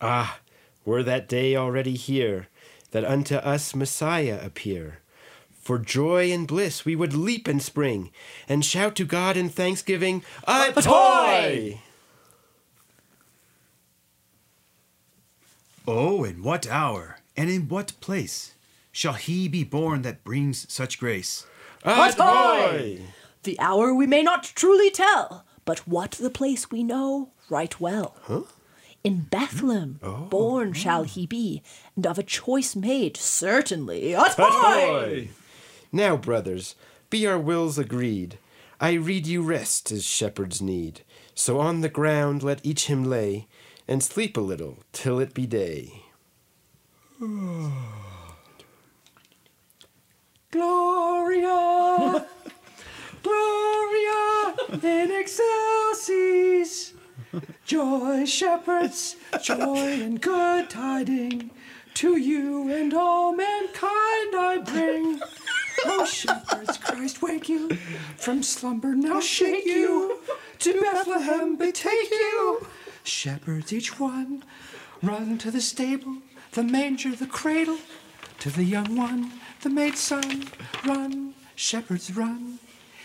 Ah, were that day already here, that unto us Messiah appear. For joy and bliss we would leap and spring, and shout to God in thanksgiving, Atoy! Oh, in what hour and in what place shall he be born that brings such grace? Atoy! The hour we may not truly tell, but what the place we know right well. In Bethlehem oh. born shall he be, and of a choice made, certainly. Atoy! Atoy! Now, brothers, be our wills agreed. I read you rest as shepherds need. So on the ground let each him lay, and sleep a little till it be day. Gloria, Gloria in excelsis. Joy, shepherds, joy and good tiding. To you and all mankind I bring. Oh, shepherds, Christ wake you from slumber, now shake you. To Bethlehem betake you. Shepherds, each one, run to the stable, the manger, the cradle. To the young one, the maid son, run, shepherds, run.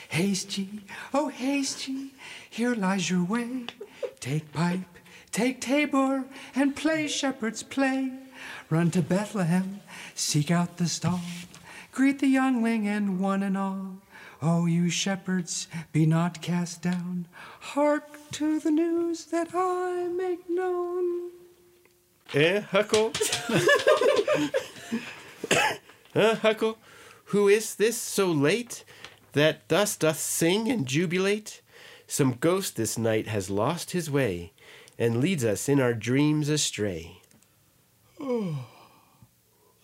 Haste ye, oh haste ye, here lies your way. Take pipe, take tabor, and play, shepherds, play. Run to Bethlehem, seek out the stall. Greet the youngling and one and all. Oh, you shepherds, be not cast down. Hark to the news that I make known. Eh, Huckle? huh, Huckle? Who is this so late that thus doth sing and jubilate? Some ghost this night has lost his way and leads us in our dreams astray. Oh,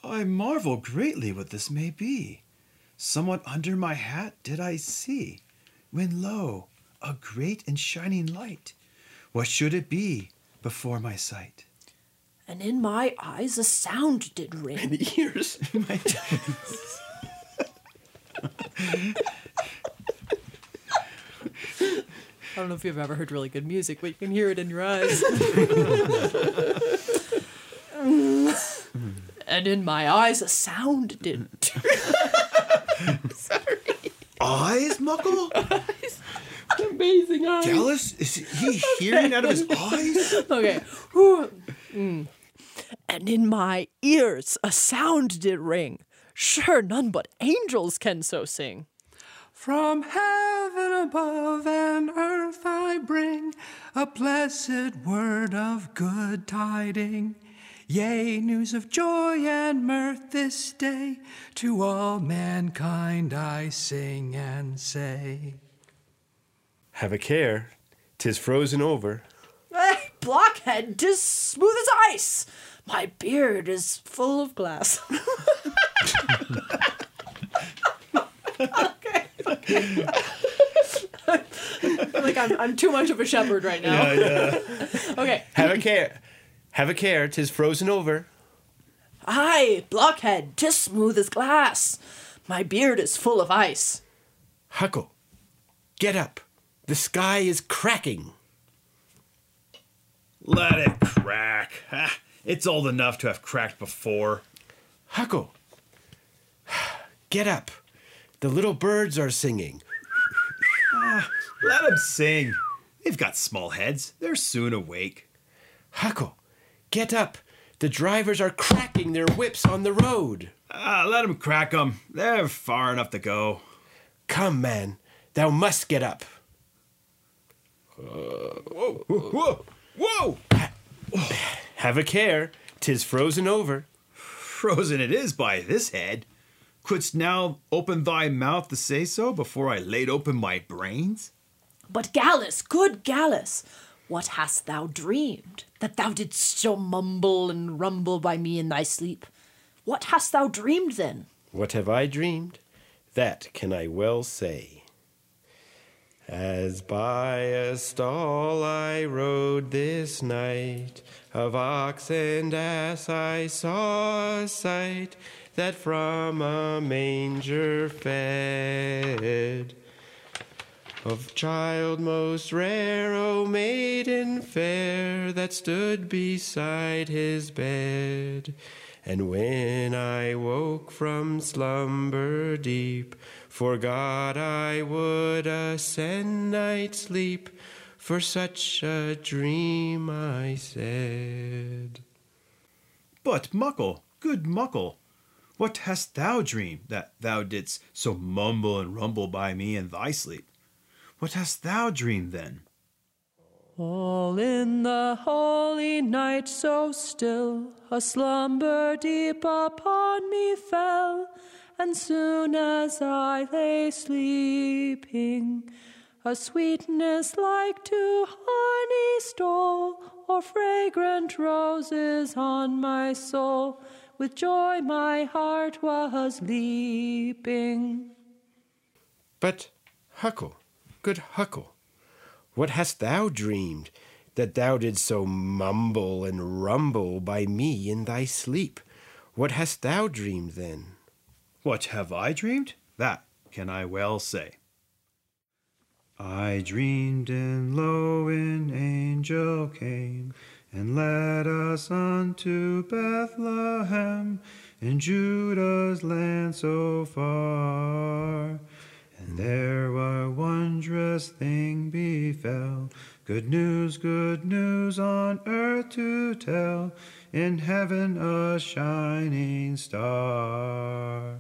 I marvel greatly what this may be. Somewhat under my hat did I see, when lo, a great and shining light. What should it be before my sight? And in my eyes a sound did ring. And the ears. I don't know if you've ever heard really good music, but you can hear it in your eyes. and in my eyes a sound did. Sorry. Eyes, Muckle? Amazing eyes. Jealous? Is he hearing out of his eyes? Okay. Mm. And in my ears a sound did ring. Sure, none but angels can so sing. From heaven above and earth I bring a blessed word of good tiding. Yea, news of joy and mirth this day to all mankind I sing and say. Have a care, 'tis frozen over. Eh, blockhead, 'tis smooth as ice. My beard is full of glass. okay. like I'm, I'm too much of a shepherd right now. okay. Have a care, have a care, 'tis frozen over. Aye, blockhead, 'tis smooth as glass. My beard is full of ice. Huckle, get up. The sky is cracking. Let it crack. Ha, it's old enough to have cracked before. Huckle, get up. The little birds are singing. Let them sing. They've got small heads. They're soon awake. Huckle, get up. The drivers are cracking their whips on the road. Ah, let them crack 'em. They're far enough to go. Come, man, thou must get up. Whoa, whoa, whoa! Have a care, 'tis frozen over. Frozen it is by this head. Couldst now open thy mouth to say so before I laid open my brains? But Gallus, good Gallus, what hast thou dreamed, that thou didst so mumble and rumble by me in thy sleep? What hast thou dreamed then? What have I dreamed? That can I well say. As by a stall I rode this night, of ox and ass I saw a sight that from a manger fed. Of child most rare, O maiden fair, that stood beside his bed. And when I woke from slumber deep, for God I would ascend night sleep, for such a dream I said. But, Muckle, good Muckle, what hast thou dreamed that thou didst so mumble and rumble by me in thy sleep? What hast thou dreamed then? All in the holy night so still, a slumber deep upon me fell, and soon as I lay sleeping, a sweetness like to honey stole, or fragrant roses on my soul. With joy my heart was leaping. But, Huckle, good Huckle, what hast thou dreamed, that thou didst so mumble and rumble by me in thy sleep? What hast thou dreamed then? What have I dreamed? That can I well say. I dreamed, and lo, an angel came and led us unto Bethlehem in Judah's land so far. And there a wondrous thing befell, good news, good news on earth to tell, in heaven a shining star.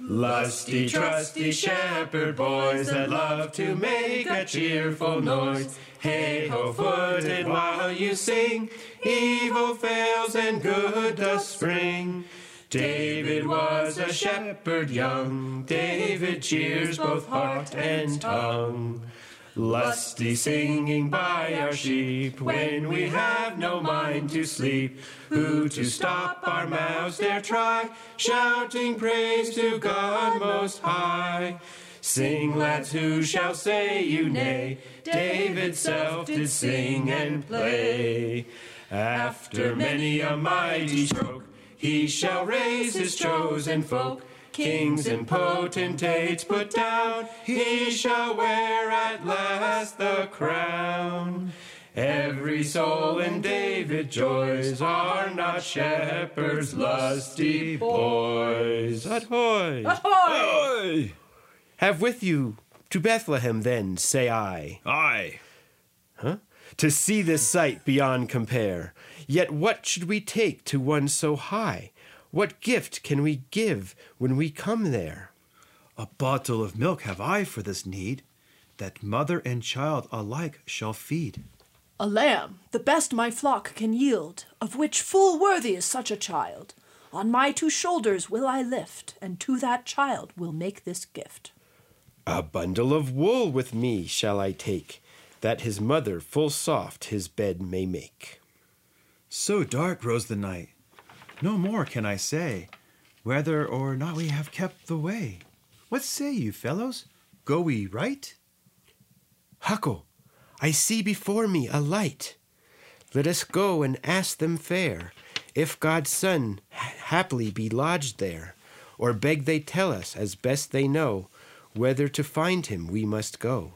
Lusty, trusty shepherd boys that love to make a cheerful noise. Hey ho, footed while you sing, evil fails and good does spring. David was a shepherd young, David cheers both heart and tongue. Lusty singing by our sheep when we have no mind to sleep. Who to stop our mouths dare try, shouting praise to God Most High. Sing, lads, who shall say you nay? David self did sing and play. After many a mighty stroke, he shall raise his chosen folk. Kings and potentates put down, he shall wear at last the crown. Every soul in David joys are not shepherds, lusty boys. Ahoy! Aye! Have with you to Bethlehem, then, say I, Aye! to see this sight beyond compare. Yet what should we take to one so high? What gift can we give when we come there? A bottle of milk have I for this need, that mother and child alike shall feed. A lamb, the best my flock can yield, of which full worthy is such a child. On my two shoulders will I lift, and to that child will make this gift. A bundle of wool with me shall I take, that his mother full soft his bed may make. So dark rose the night. No more can I say whether or not we have kept the way. What say you, fellows? Go we right? Huckle, I see before me a light. Let us go and ask them fair, if God's Son haply be lodged there, or beg they tell us, as best they know, whether to find him we must go.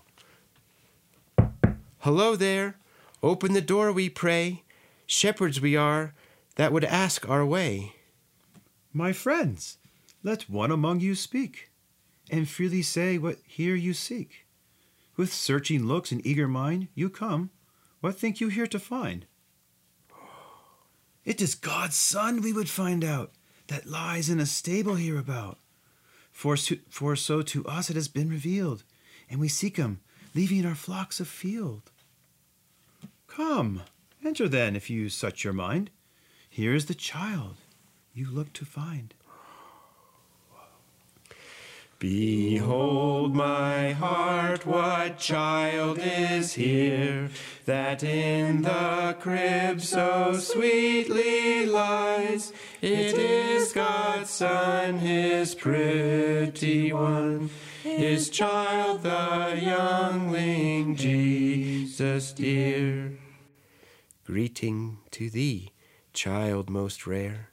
Hello there, open the door, we pray. Shepherds we are, that would ask our way. My friends, let one among you speak, and freely say what here you seek. With searching looks and eager mind, you come. What think you here to find? It is God's Son we would find out, that lies in a stable hereabout. For, so- for so to us it has been revealed, and we seek him, leaving our flocks afield. Come, enter then, if you such your mind. Here is the child you look to find. Behold, my heart, what child is here that in the crib so sweetly lies? It is God's Son, his pretty one, his child, the youngling Jesus dear. Greeting to thee, child most rare,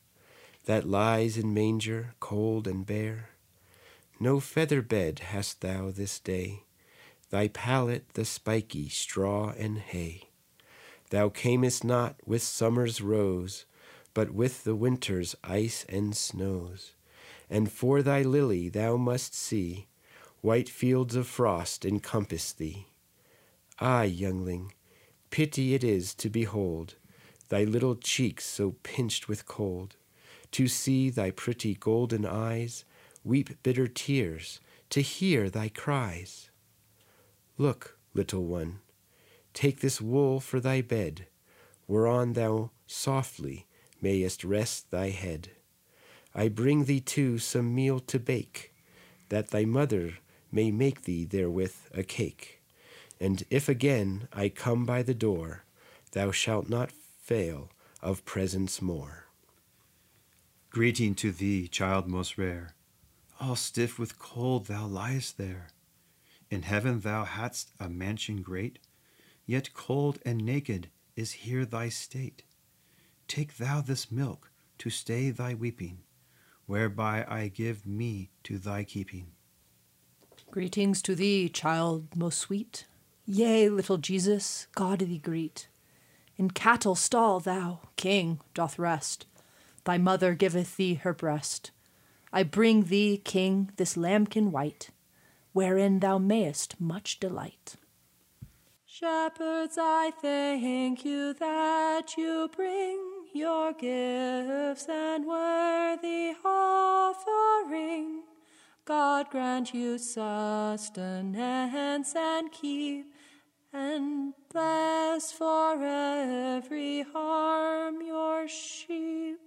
that lies in manger cold and bare. No feather bed hast thou this day, thy pallet the spiky straw and hay. Thou camest not with summer's rose, but with the winter's ice and snows. And for thy lily thou must see white fields of frost encompass thee. Ah, youngling, pity it is to behold thy little cheeks so pinched with cold, to see thy pretty golden eyes weep bitter tears to hear thy cries. Look, little one, take this wool for thy bed, whereon thou softly mayest rest thy head. I bring thee too some meal to bake, that thy mother may make thee therewith a cake. And if again I come by the door, thou shalt not fail of presents more. Greeting to thee, child most rare. All stiff with cold thou liest there. In heaven thou hadst a mansion great, yet cold and naked is here thy state. Take thou this milk to stay thy weeping, whereby I give me to thy keeping. Greetings to thee, child most sweet. Yea, little Jesus, God thee greet. In cattle stall thou, king, doth rest. Thy mother giveth thee her breast. I bring thee, king, this lambkin white, wherein thou mayest much delight. Shepherds, I thank you that you bring your gifts and worthy offering. God grant you sustenance and keep and bless for every harm your sheep.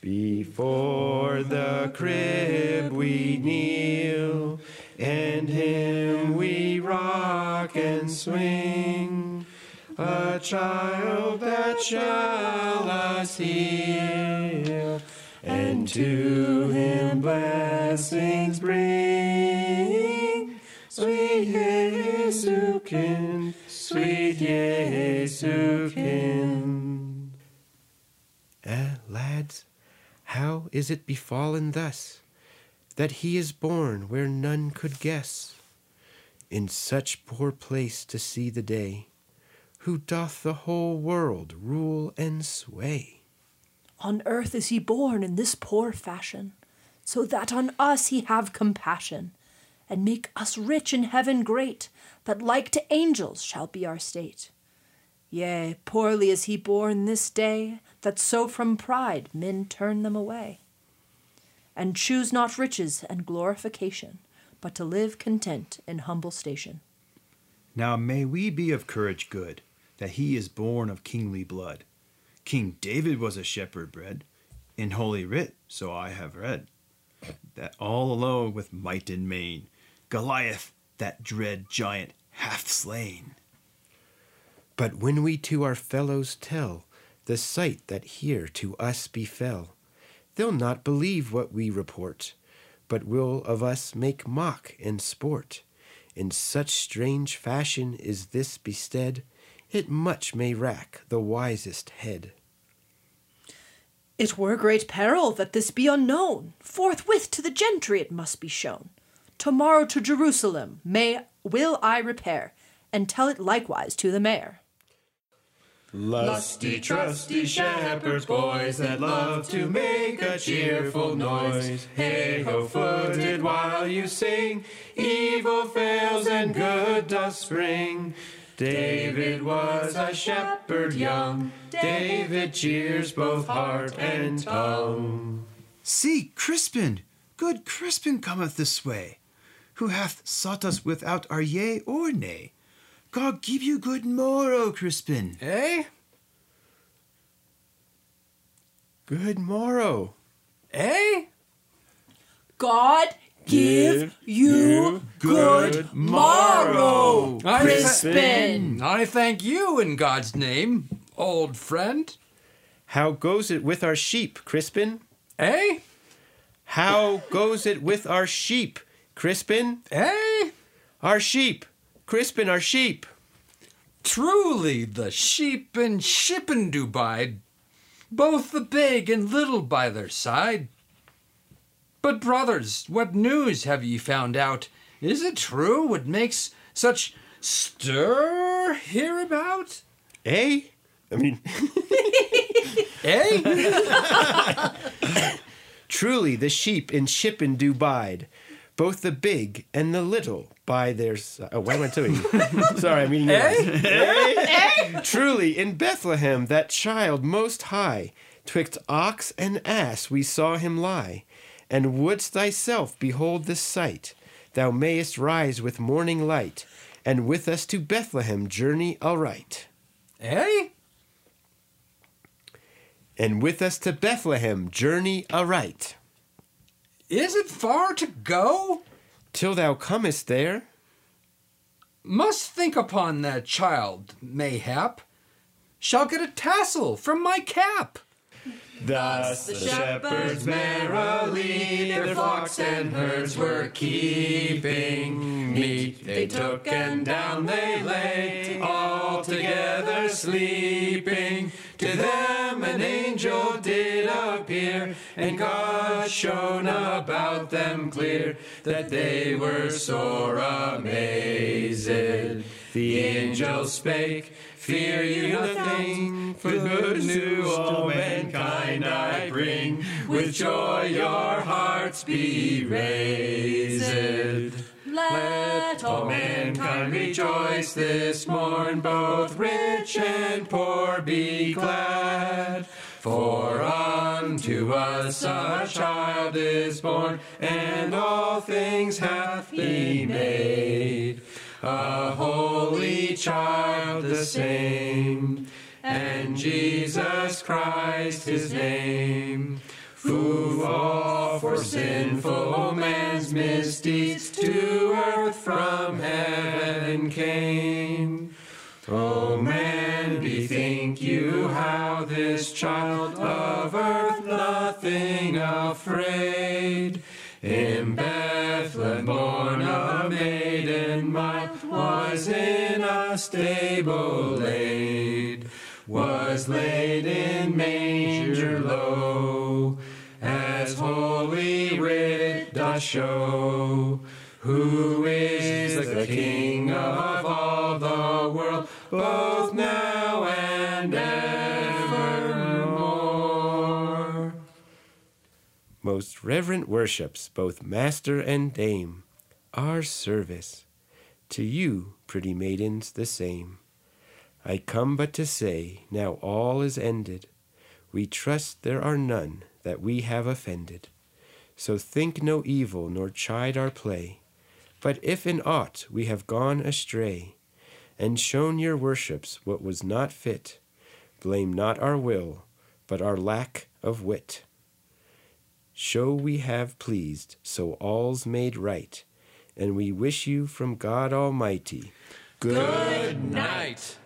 Before the crib we kneel, and him we rock and swing. A child that shall us heal, and to him blessings bring. Sweet Jesukin, sweet Jesukin. Eh, lads, how is it befallen thus, that he is born where none could guess? In such poor place to see the day, who doth the whole world rule and sway. On earth is he born in this poor fashion, so that on us he have compassion, and make us rich in heaven great, that like to angels shall be our state. Yea, poorly is he born this day, that so from pride men turn them away, and choose not riches and glorification, but to live content in humble station. Now may we be of courage good, that he is born of kingly blood. King David was a shepherd bred, in holy writ, so I have read. that all alone with might and main, Goliath, that dread giant, hath slain. But when we to our fellows tell the sight that here to us befell, they'll not believe what we report, but will of us make mock and sport. In such strange fashion is this bestead, it much may rack the wisest head. It were great peril that this be unknown. Forthwith to the gentry it must be shown. Tomorrow to Jerusalem may will I repair, and tell it likewise to the mayor. Lusty, trusty shepherds, boys that love to make a cheerful noise. Hey ho, footed while you sing, evil fails and good does spring. David was a shepherd young, David cheers both heart and tongue. See, Crispin, good Crispin cometh this way, who hath sought us without our yea or nay. God give you good morrow, Crispin. Eh? Good morrow. Eh? God give you good morrow, I Crispin. I thank you in God's name, old friend. How goes it with our sheep, Crispin? Eh? How goes it with our sheep, Crispin? Eh? Our sheep, Crispin, our sheep. Truly, the sheep and shippen do bide, both the big and little by their side. But, brothers, what news have ye found out? Is it true what makes such stir hereabout? Eh? I mean, Eh? truly the sheep in shippen do bide, both the big and the little by their side. Oh, what am I doing? Sorry, I'm eating yours. Eh? Truly in Bethlehem that child most high, twixt ox and ass we saw him lie. And wouldst thyself behold this sight, thou mayest rise with morning light, and with us to Bethlehem journey aright. eh? And with us to Bethlehem journey aright. Is it far to go? Till thou comest there, Must think upon that child, mayhap. Shall get a tassel from my cap. Thus the shepherds merrily their flocks and herds were keeping. Meat they took and down they lay, all together sleeping. To them an angel did appear, and God shone about them clear, that they were sore amazed. The angel spake, Fear you nothing, for good news to mankind I bring. With joy your hearts be raised. Let all mankind rejoice this morn, both rich and poor be glad. For unto us a child is born, and all things hath been made. A holy child the same, and Jesus Christ his name. Who all for sinful man's misdeeds to earth from heaven came. O man, bethink you how this child of earth nothing afraid. In stable laid, was laid in manger low, as holy writ doth show. Who is the King of all the world, both now and evermore? most reverent worships, both master and dame, our service. To you, pretty maidens, the same. I come but to say, now all is ended. We trust there are none that we have offended. So think no evil nor chide our play. But if in aught we have gone astray, and shown your worships what was not fit, blame not our will, but our lack of wit. show we have pleased, so all's made right. And we wish you from God Almighty Good night.